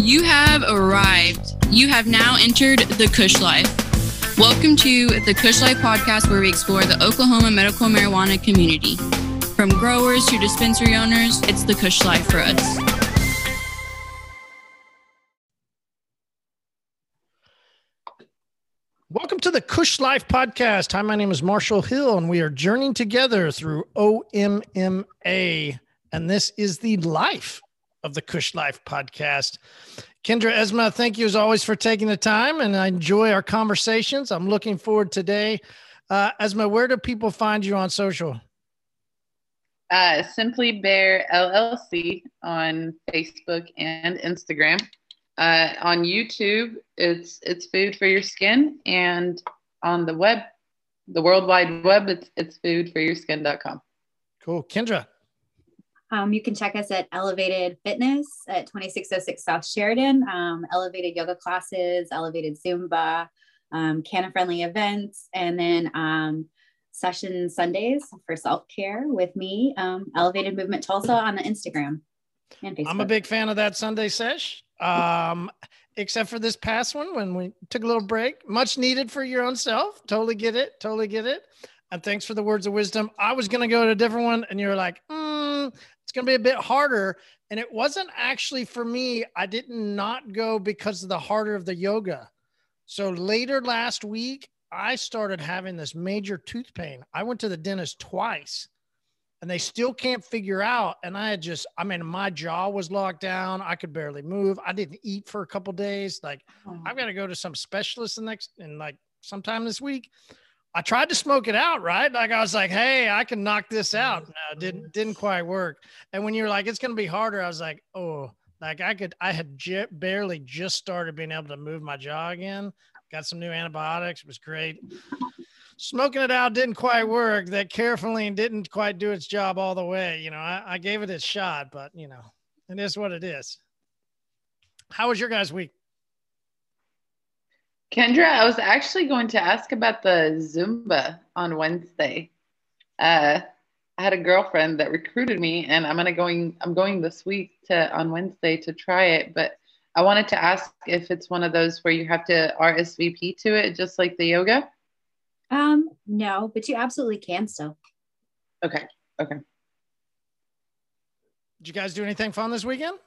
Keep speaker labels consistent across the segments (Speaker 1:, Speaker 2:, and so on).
Speaker 1: You have arrived. You have now entered the Kush Life. Welcome to the Kush Life podcast, where we explore the Oklahoma medical marijuana community. From growers to dispensary owners, it's the Kush Life for us.
Speaker 2: Welcome to the Kush Life podcast. Hi, my name is Marshall Hill, and we are journeying together through OMMA. And this is the life of the Kush Life podcast. Kendra Esma, thank you as always for taking the time, and I enjoy our conversations. I'm looking forward today. Uh, Esma, where do people find you on social?
Speaker 3: Uh, Simply Bear LLC on Facebook and Instagram. Uh, on YouTube, it's it's food for your skin, and on the web, the World Wide Web, it's it's food for your skin.com.
Speaker 2: Cool, Kendra.
Speaker 4: Um, you can check us at Elevated Fitness at 2606 South Sheridan. Um, elevated yoga classes, elevated Zumba, um, canna friendly events, and then um, session Sundays for self care with me. Um, elevated Movement Tulsa on the Instagram and.
Speaker 2: I'm a big fan of that Sunday sesh um, except for this past one when we took a little break. Much needed for your own self. Totally get it. Totally get it. And thanks for the words of wisdom. I was going to go to a different one, and you were like, mm, it's going to be a bit harder. And it wasn't actually for me. I did not go because of the harder of the yoga. So later last week, I started having this major tooth pain. I went to the dentist twice and they still can't figure out. And I had just, I mean, my jaw was locked down. I could barely move. I didn't eat for a couple days. Like, oh. I've got to go to some specialist the next, and like sometime this week. I tried to smoke it out, right? Like I was like, "Hey, I can knock this out." Mm. No, didn't didn't quite work. And when you're like, "It's gonna be harder," I was like, "Oh, like I could." I had j- barely just started being able to move my jaw again. Got some new antibiotics. It was great smoking it out didn't quite work. That caryophyllene didn't quite do its job all the way. You know, I, I gave it a shot, but you know, it is what it is. How was your guys' week?
Speaker 3: Kendra, I was actually going to ask about the Zumba on Wednesday. Uh, I had a girlfriend that recruited me, and I'm gonna going. I'm going this week to on Wednesday to try it. But I wanted to ask if it's one of those where you have to RSVP to it, just like the yoga.
Speaker 4: Um, no, but you absolutely can still.
Speaker 3: Okay. Okay.
Speaker 2: Did you guys do anything fun this weekend?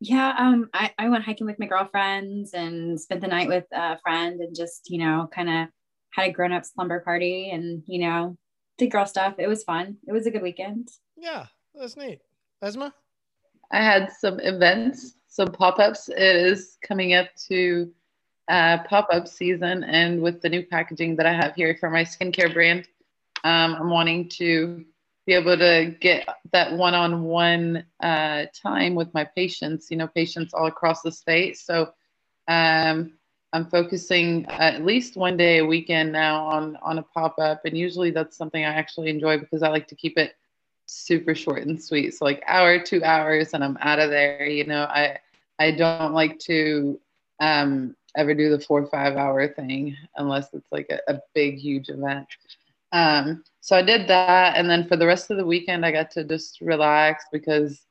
Speaker 4: Yeah, um, I, I went hiking with my girlfriends and spent the night with a friend and just, you know, kind of had a grown up slumber party and, you know, did girl stuff. It was fun. It was a good weekend.
Speaker 2: Yeah, that's neat. Esma?
Speaker 3: I had some events, some pop ups. It is coming up to uh, pop-up season and with the new packaging that I have here for my skincare brand, um, I'm wanting to be able to get that one-on-one uh, time with my patients, you know, patients all across the state. So um, I'm focusing at least one day a weekend now on, on a pop-up. And usually that's something I actually enjoy because I like to keep it super short and sweet. So like hour, two hours, and I'm out of there. You know, I, I don't like to um, ever do the four or five hour thing unless it's like a, a big, huge event. Um, so I did that. And then for the rest of the weekend, I got to just relax because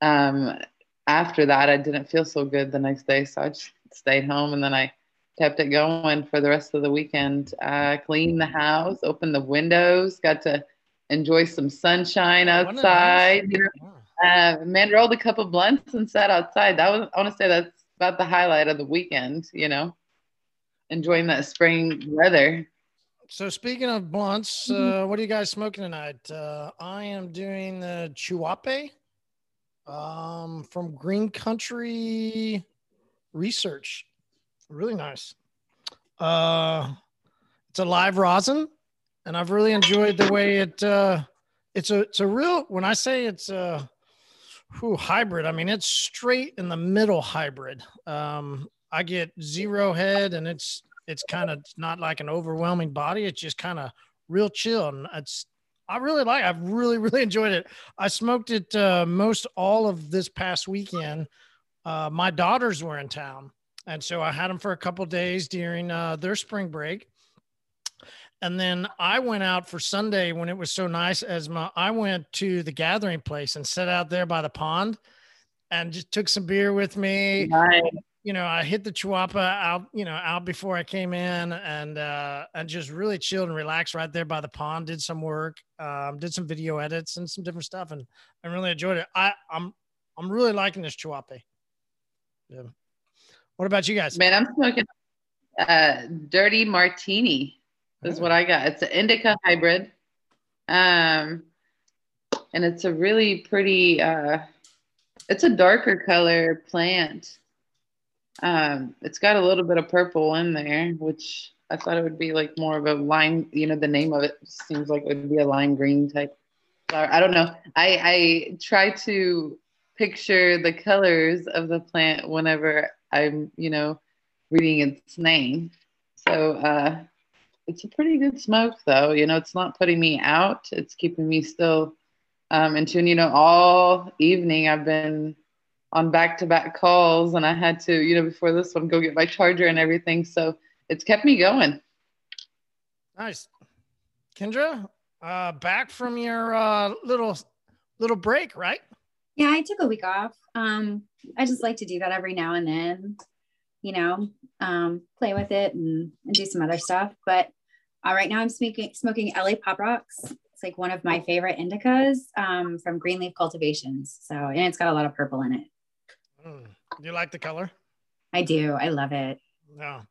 Speaker 3: um, after that, I didn't feel so good the next day. So I just stayed home and then I kept it going for the rest of the weekend. Uh, cleaned the house, opened the windows, got to enjoy some sunshine outside. You know, uh, man rolled a couple blunts and sat outside. That was, I want to say that's about the highlight of the weekend, you know, enjoying that spring weather.
Speaker 2: So speaking of blunts, uh, what are you guys smoking tonight? Uh, I am doing the Chuape um, from Green Country Research. Really nice. Uh, it's a live rosin, and I've really enjoyed the way it. Uh, it's a it's a real. When I say it's a whew, hybrid. I mean, it's straight in the middle hybrid. Um, I get zero head, and it's it's kind of not like an overwhelming body. It's just kind of real chill, and it's I really like. I've really really enjoyed it. I smoked it uh, most all of this past weekend. Uh, my daughters were in town, and so I had them for a couple days during uh, their spring break. And then I went out for Sunday when it was so nice as my I went to the gathering place and sat out there by the pond. and just took some beer with me.
Speaker 3: Nice.
Speaker 2: You know, I hit the Chuapa out, you know, out before I came in and uh and just really chilled and relaxed right there by the pond, did some work, um, did some video edits and some different stuff and I really enjoyed it. I I'm I'm really liking this Chuape. Yeah. What about you guys?
Speaker 3: Man, I'm smoking uh dirty martini is what I got. It's an indica hybrid. Um and it's a really pretty uh it's a darker color plant. Um, it's got a little bit of purple in there, which I thought it would be like more of a lime. You know, the name of it seems like it would be a lime green type flower. I don't know. I I try to picture the colors of the plant whenever I'm, you know, reading its name. So uh, it's a pretty good smoke, though. You know, it's not putting me out. It's keeping me still um, and tune, you know, all evening I've been on back to back calls and I had to, you know, before this one, go get my charger and everything. So it's kept me going.
Speaker 2: Nice. Kendra, uh, back from your uh, little little break, right?
Speaker 4: Yeah, I took a week off. Um, I just like to do that every now and then, you know, um, play with it and, and do some other stuff. But uh, right now I'm smoking smoking LA Pop Rocks It's like one of my favorite indicas um, from Greenleaf Cultivations. So, and it's got a lot of purple in it.
Speaker 2: Mm. Do you like the color?
Speaker 4: I do. I love it.
Speaker 2: Yeah.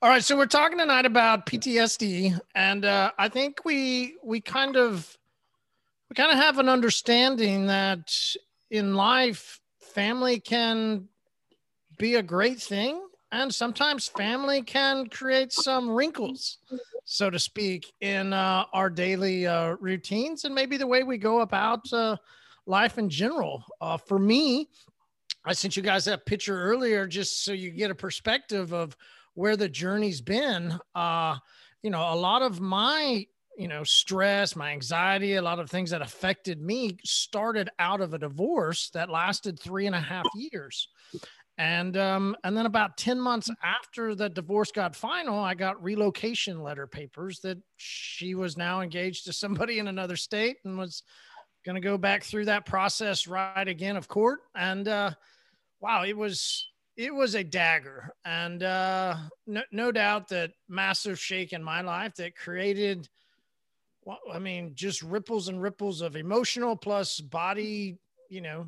Speaker 2: All right. So we're talking tonight about PTSD, and uh, I think we we kind of we kind of have an understanding that in life, family can be a great thing, and sometimes family can create some wrinkles so to speak, in uh, our daily uh, routines and maybe the way we go about uh, life in general. Uh, for me, I sent you guys that picture earlier just so you get a perspective of where the journey's been. Uh, you know, a lot of my you know stress my anxiety a lot of things that affected me started out of a divorce that lasted three and a half years. And um, and then about 10 months after the divorce got final i got relocation letter papers that she was now engaged to somebody in another state and was going to go back through that process right again of court. And uh, wow it was it was a dagger and uh, no, no doubt that massive shake in my life that created well, i mean just ripples and ripples of emotional plus body you know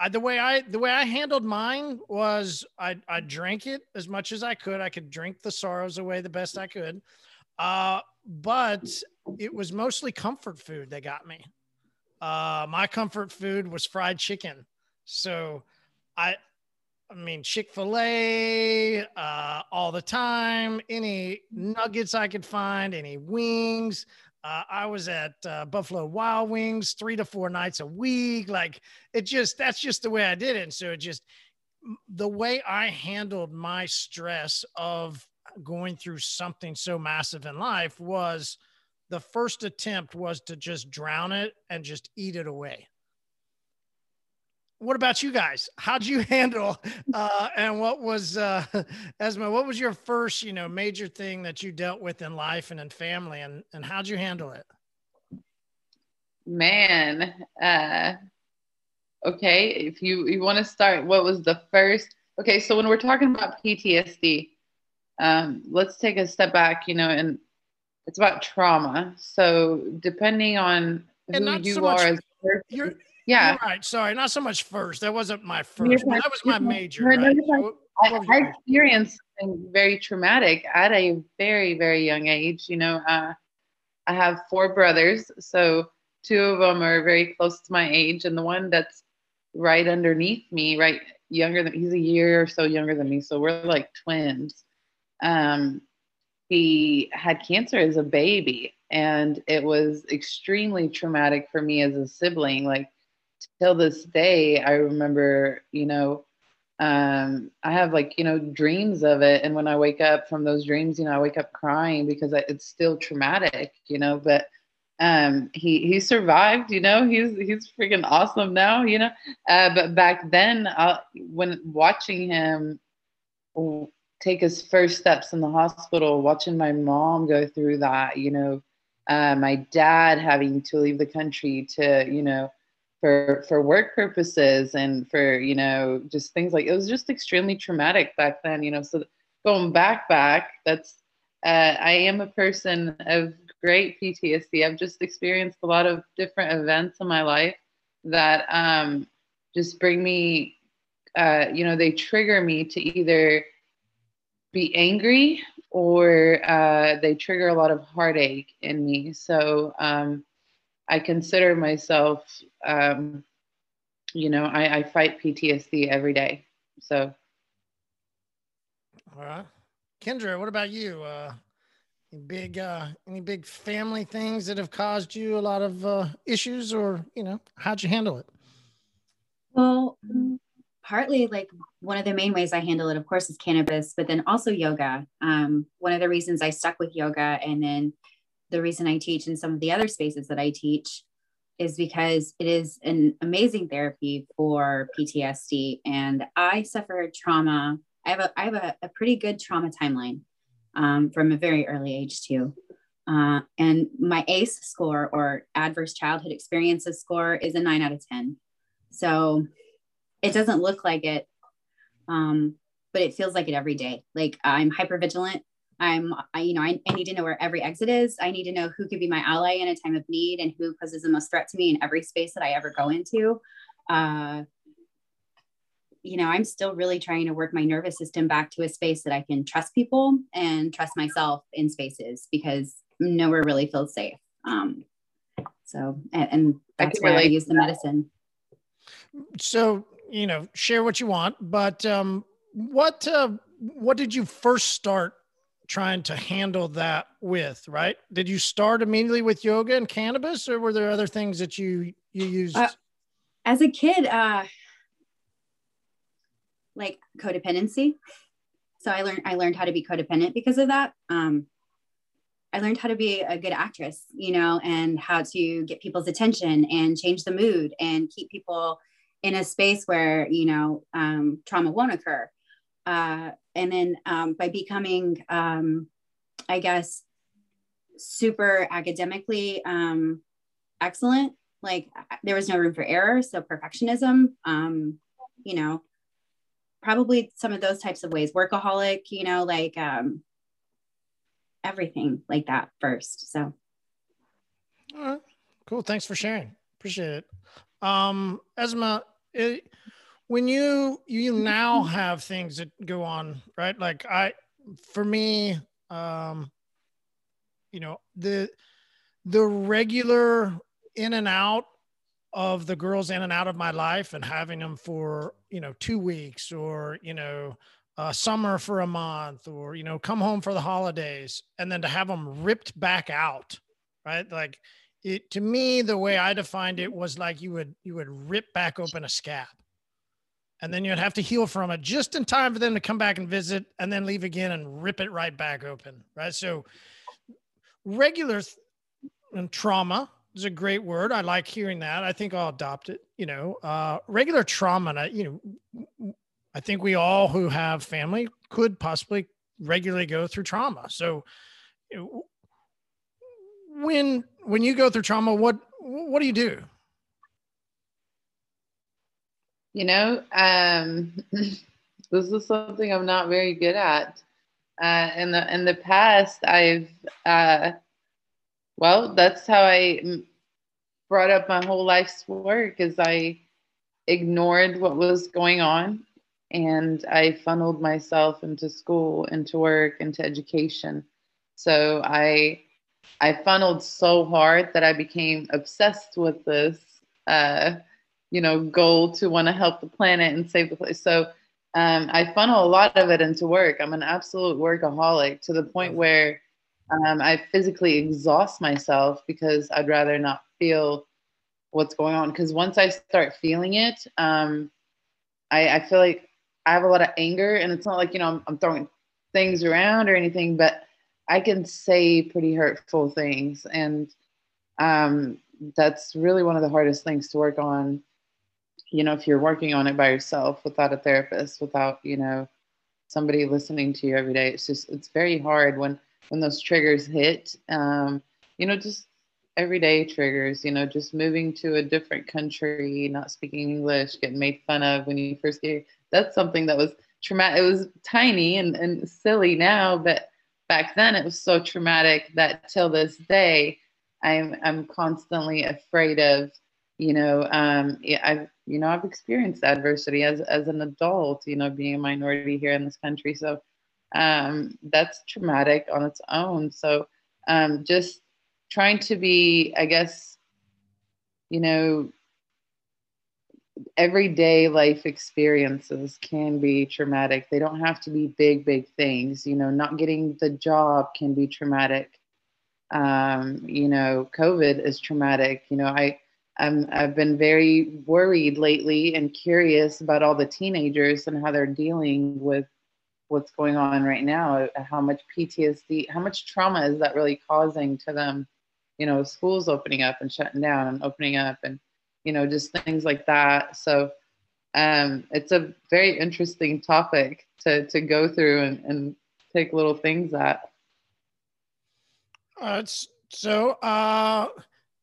Speaker 2: I, the way I the way I handled mine was I I drank it as much as I could. I could drink the sorrows away the best I could, uh, but it was mostly comfort food that got me. Uh, my comfort food was fried chicken, so I I mean, Chick fil A uh, all the time, any nuggets I could find, any wings. Uh, I was at uh, Buffalo Wild Wings three to four nights a week. Like it just, that's just the way I did it. And so it just, the way I handled my stress of going through something so massive in life was the first attempt was to just drown it and just eat it away what about you guys? How'd you handle uh, and what was uh, Esma? What was your first, you know, major thing that you dealt with in life and in family, and and how'd you handle it?
Speaker 3: Man, uh, okay. If you you want to start, what was the first? Okay, so when we're talking about PTSD, um, let's take a step back. You know, and it's about trauma. So depending on who you
Speaker 2: so
Speaker 3: are
Speaker 2: much,
Speaker 3: as a
Speaker 2: person,
Speaker 3: yeah.
Speaker 2: You're right. Sorry. Not so much first. That wasn't my first. that was my major.
Speaker 3: Right?
Speaker 2: Right?
Speaker 3: So I, I experienced something very traumatic at a very, very young age. You know, uh, I have four brothers. So two of them are very close to my age. And the one that's right underneath me, right younger than he's a year or so younger than me. So we're like twins. Um, he had cancer as a baby and it was extremely traumatic for me as a sibling. Like till this day, I remember, you know, um, I have like, you know, dreams of it. And when I wake up from those dreams, you know, I wake up crying because I, it's still traumatic, you know, but um, he, he survived, you know, he's, he's freaking awesome now, you know, uh, but back then uh, when watching him take his first steps in the hospital, watching my mom go through that, you know, uh, my dad having to leave the country to, you know, for for work purposes and for you know just things like it was just extremely traumatic back then you know so going back back that's uh, i am a person of great ptsd i've just experienced a lot of different events in my life that um, just bring me uh, you know they trigger me to either be angry or uh, they trigger a lot of heartache in me. So um, I consider myself, um, you know, I, I fight PTSD every day. So.
Speaker 2: All right. Kendra, what about you? Uh, any big, uh, any big family things that have caused you a lot of uh, issues or, you know, how'd you handle it?
Speaker 4: Well, partly like one of the main ways I handle it, of course, is cannabis, but then also yoga. Um, one of the reasons I stuck with yoga and then the reason I teach in some of the other spaces that I teach is because it is an amazing therapy for PTSD. And I suffered trauma. I have a I have a, a pretty good trauma timeline um, from a very early age too. Uh, and my ACE score or adverse childhood experiences score is a nine out of 10. So it doesn't look like it, um, but it feels like it every day. Like I'm hyper vigilant I'm, I, you know, I, I, need to know where every exit is. I need to know who could be my ally in a time of need and who poses the most threat to me in every space that I ever go into. Uh, you know, I'm still really trying to work my nervous system back to a space that I can trust people and trust myself in spaces because nowhere really feels safe. Um, so, and, and that's I why I use the medicine.
Speaker 2: So, you know, share what you want, but um, what uh, what did you first start trying to handle that with, right? Did you start immediately with yoga and cannabis or were there other things that you you used? Uh,
Speaker 4: as a kid, uh like codependency. So I learned I learned how to be codependent because of that. Um I learned how to be a good actress, you know, and how to get people's attention and change the mood and keep people in a space where, you know, um, trauma won't occur. Uh, and then um, by becoming, um, I guess, super academically um, excellent, like there was no room for error. So perfectionism, um, you know, probably some of those types of ways. Workaholic, you know, like um, everything like that first. So.
Speaker 2: All right. Cool. Thanks for sharing. Appreciate it. Um, Esma, it, when you you now have things that go on right? Like i for me um you know the the regular in and out of the girls in and out of my life and having them for you know two weeks or you know uh, summer for a month or you know come home for the holidays and then to have them ripped back out right? Like it to me the way i defined it was like you would you would rip back open a scab and then you'd have to heal from it just in time for them to come back and visit and then leave again and rip it right back open right? So regular th- and trauma is a great word. I like hearing that. I think i'll adopt it you know uh, regular trauma and I, you know i think we all who have family could possibly regularly go through trauma. So when when you go through trauma what what do you do
Speaker 3: you know, um, this is something I'm not very good at. Uh, in the in the past, I've uh, well, that's how I brought up my whole life's work. Is I ignored what was going on, and I funneled myself into school, into work, into education. So I I funneled so hard that I became obsessed with this. Uh, you know goal to want to help the planet and save the place. So um, i funnel a lot of it into work. I'm an absolute workaholic to the point where um, i physically exhaust myself because i'd rather not feel what's going on. Because once i start feeling it um, I, I, feel like i have a lot of anger and it's not like you know I'm, I'm throwing things around or anything but i can say pretty hurtful things. And um, that's really one of the hardest things to work on you know, if you're working on it by yourself without a therapist, without, you know, somebody listening to you every day, it's just, it's very hard when, when those triggers hit. Um, you know, just everyday triggers, you know, just moving to a different country, not speaking English, getting made fun of when you first get that's something that was traumatic. It was tiny and, and silly now, but back then it was so traumatic that till this day, I'm I'm constantly afraid of, you know, um, I've you know I've experienced adversity as as an adult, you know, being a minority here in this country. So um, that's traumatic on its own. So um, just trying to be, I guess, you know, everyday life experiences can be traumatic. They don't have to be big, big things. You know, not getting the job can be traumatic. Um, you know, COVID is traumatic. You know, I I'm, I've been very worried lately and curious about all the teenagers and how they're dealing with what's going on right now. How much PTSD, how much trauma is that really causing to them? You know, schools opening up and shutting down and opening up and you know, just things like that. So um, it's a very interesting topic to, to go through and, and take little things at.
Speaker 2: Uh, so, uh,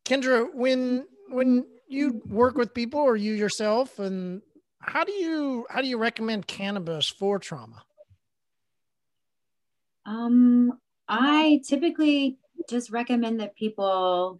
Speaker 2: Kendra, when when you work with people or you yourself, and how do you how do you recommend cannabis for trauma?
Speaker 4: Um, I typically just recommend that people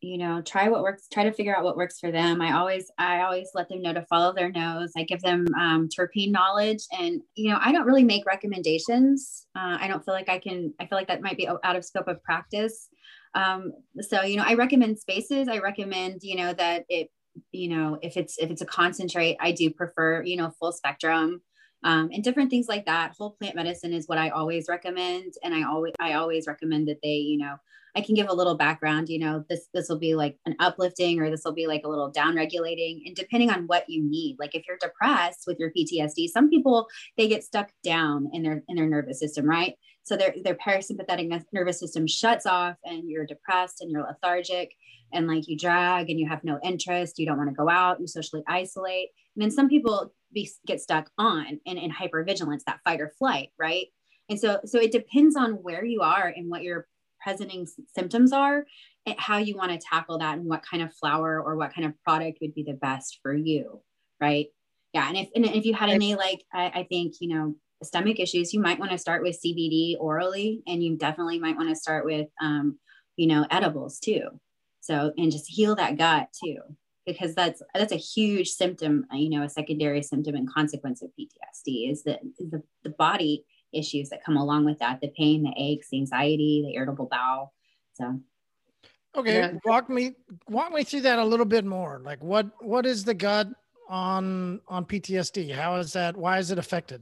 Speaker 4: you know try what works try to figure out what works for them. I always i always let them know to follow their nose. I give them um, terpene knowledge and you know i don't really make recommendations. Uh, i don't feel like i can i feel like that might be out of scope of practice um, so you know i recommend spaces i recommend you know that it you know if it's if it's a concentrate i do prefer you know full spectrum um, and different things like that whole plant medicine is what i always recommend and i always i always recommend that they you know I can give a little background, you know, this this will be like an uplifting or this will be like a little down regulating and depending on what you need. Like if you're depressed with your PTSD, some people they get stuck down in their in their nervous system, right? So their their parasympathetic nervous system shuts off and you're depressed and you're lethargic and like you drag and you have no interest, you don't want to go out, you socially isolate. And then some people be, get stuck on in, in hypervigilance, that fight or flight, right? And so so it depends on where you are and what your presenting symptoms are and how you want to tackle that and what kind of flower or what kind of product would be the best for you right yeah and if and if you had any like I, I think you know stomach issues you might want to start with cbd orally and you definitely might want to start with um, you know edibles too. So and just heal that gut too because that's that's a huge symptom you know a secondary symptom and consequence of ptsd is that the, the body issues that come along with that the pain the aches the anxiety the irritable bowel. So.
Speaker 2: Okay yeah. walk me walk me through that a little bit more. Like what what is the gut on on ptsd how is that why is it affected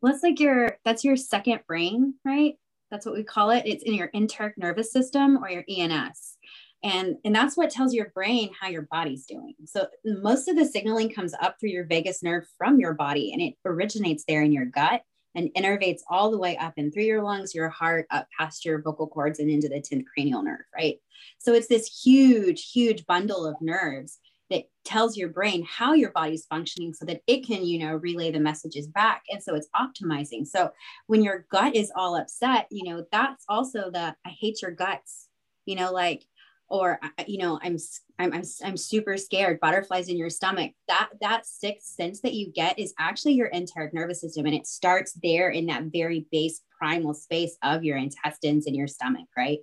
Speaker 4: well it's like your that's your second brain right? That's what we call it. It's in your enteric nervous system or your ens and and that's what tells your brain how your body's doing. So most of the signaling comes up through your vagus nerve from your body and it originates there in your gut and innervates all the way up and through your lungs your heart up past your vocal cords and into the 10th cranial nerve right? So it's this huge huge bundle of nerves that tells your brain how your body's functioning so that it can you know relay the messages back and so it's optimizing. So when your gut is all upset you know that's also the i hate your guts you know like or you know I'm, I'm i'm i'm super scared butterflies in your stomach. That that sixth sense that you get is actually your enteric nervous system and it starts there in that very base primal space of your intestines and your stomach right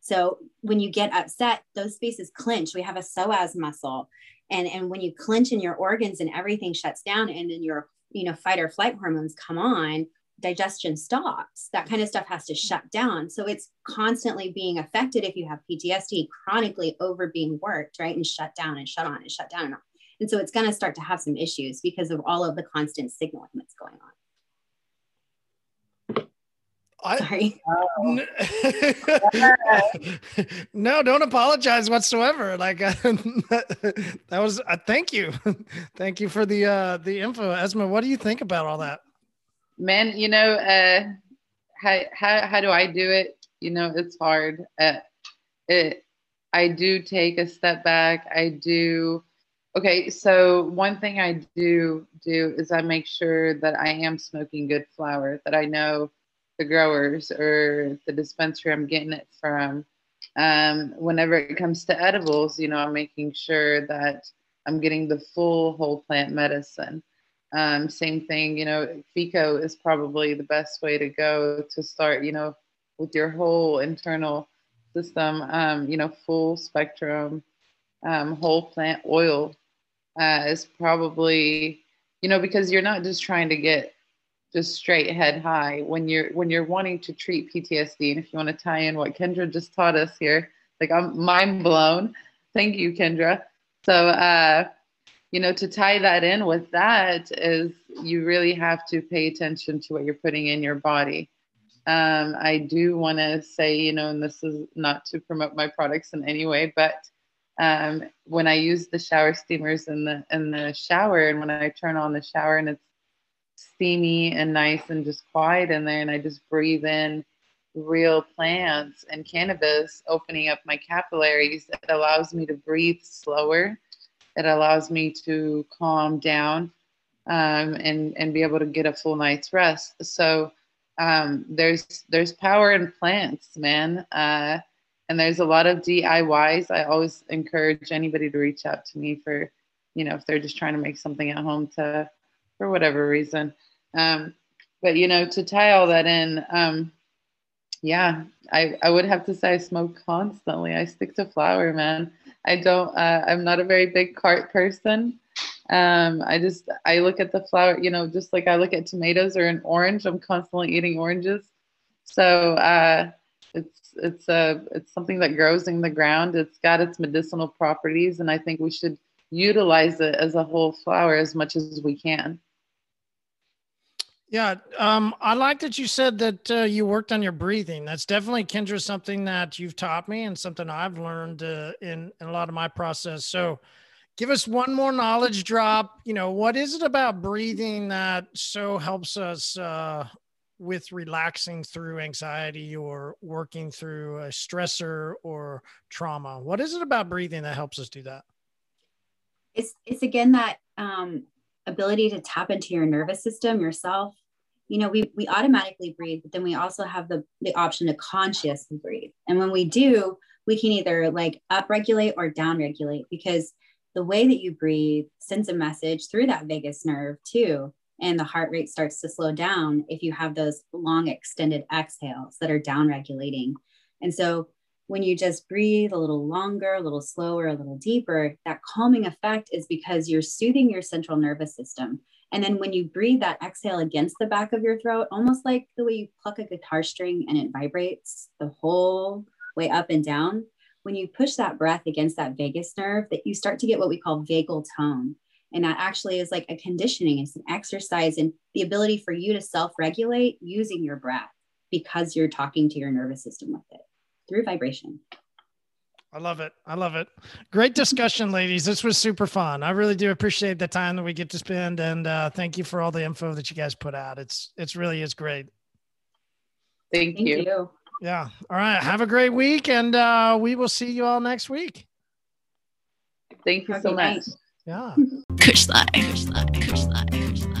Speaker 4: so when you get upset those spaces clench. We have a psoas muscle. And and when you clench in your organs and everything shuts down and then your you know fight or flight hormones come on digestion stops. That kind of stuff has to shut down. So it's constantly being affected if you have ptsd chronically over being worked right and shut down and shut on and shut down and, on. and so it's going to start to have some issues because of all of the constant signaling that's going on
Speaker 2: I, Sorry. no, don't apologize whatsoever. Like uh, that was. Uh, thank you, thank you for the uh, the info, Esma. What do you think about all that?
Speaker 3: man you know uh how, how, how do i do it you know it's hard uh, it i do take a step back i do okay so one thing i do do is i make sure that i am smoking good flower that i know the growers or the dispensary I'm getting it from. Um, whenever it comes to edibles, you know, I'm making sure that I'm getting the full whole plant medicine. Um, same thing, you know, FECO is probably the best way to go to start, you know, with your whole internal system, um, you know, full spectrum, um, whole plant oil uh, is probably, you know, because you're not just trying to get just straight head high when you're when you're wanting to treat PTSD. And if you want to tie in what Kendra just taught us here, like I'm mind blown. Thank you, Kendra. So, uh, you know, to tie that in with that is you really have to pay attention to what you're putting in your body. Um, I do want to say, you know, and this is not to promote my products in any way, but um, when I use the shower steamers in the in the shower, and when I turn on the shower and it's steamy and nice and just quiet in there, and I just breathe in real plants and cannabis, opening up my capillaries, it allows me to breathe slower it allows me to calm down um, and and be able to get a full night's rest. So um, there's there's power in plants, man. Uh, and there's a lot of DIYs. I always encourage anybody to reach out to me for, you know, if they're just trying to make something at home to, for whatever reason. Um, but you know, to tie all that in, um, yeah, I, I would have to say I smoke constantly. I stick to flower, man. I don't. Uh, I'm not a very big cart person. Um, I just I look at the flower, you know, just like I look at tomatoes or an orange. I'm constantly eating oranges. So uh, it's it's a it's something that grows in the ground. It's got its medicinal properties, and I think we should utilize it as a whole flower as much as we can.
Speaker 2: Yeah, um, I like that you said that uh, you worked on your breathing. That's definitely Kendra something that you've taught me and something I've learned uh, in, in a lot of my process. So, give us one more knowledge drop. You know, what is it about breathing that so helps us uh, with relaxing through anxiety or working through a stressor or trauma? What is it about breathing that helps us do that?
Speaker 4: It's it's again that um, ability to tap into your nervous system yourself you know we, we automatically breathe but then we also have the, the option to consciously breathe. And when we do we can either like upregulate or downregulate because the way that you breathe sends a message through that vagus nerve too and the heart rate starts to slow down if you have those long extended exhales that are downregulating. And so when you just breathe a little longer, a little slower, a little deeper, that calming effect is because you're soothing your central nervous system. And then when you breathe that exhale against the back of your throat, almost like the way you pluck a guitar string and it vibrates the whole way up and down, when you push that breath against that vagus nerve, that you start to get what we call vagal tone. And that actually is like a conditioning, it's an exercise and the ability for you to self regulate using your breath because you're talking to your nervous system with it through vibration.
Speaker 2: I love it. I love it. Great discussion, ladies. This was super fun. I really do appreciate the time that we get to spend, and uh, thank you for all the info that you guys put out. It's it's really is great.
Speaker 3: Thank, thank you.
Speaker 4: you.
Speaker 2: Yeah. All right. Have a great week, and uh, we will see you all next week.
Speaker 3: Thank you so much.
Speaker 2: Yeah.
Speaker 1: Kush life. Kush life. Kush life. Kush life.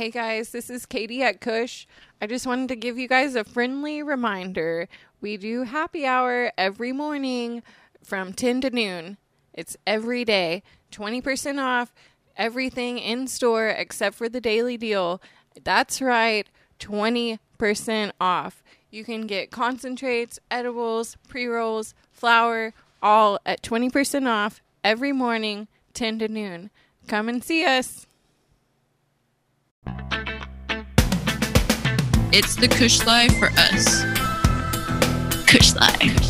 Speaker 5: Hey guys, this is Katie at Kush. I just wanted to give you guys a friendly reminder. We do happy hour every morning from 10 to noon. It's every day, 20% off everything in store except for the daily deal. That's right, 20% off. You can get concentrates, edibles, pre rolls, flower, all at 20% off every morning, 10 to noon. Come and see us.
Speaker 1: It's the Kush Life for us. Kush Life.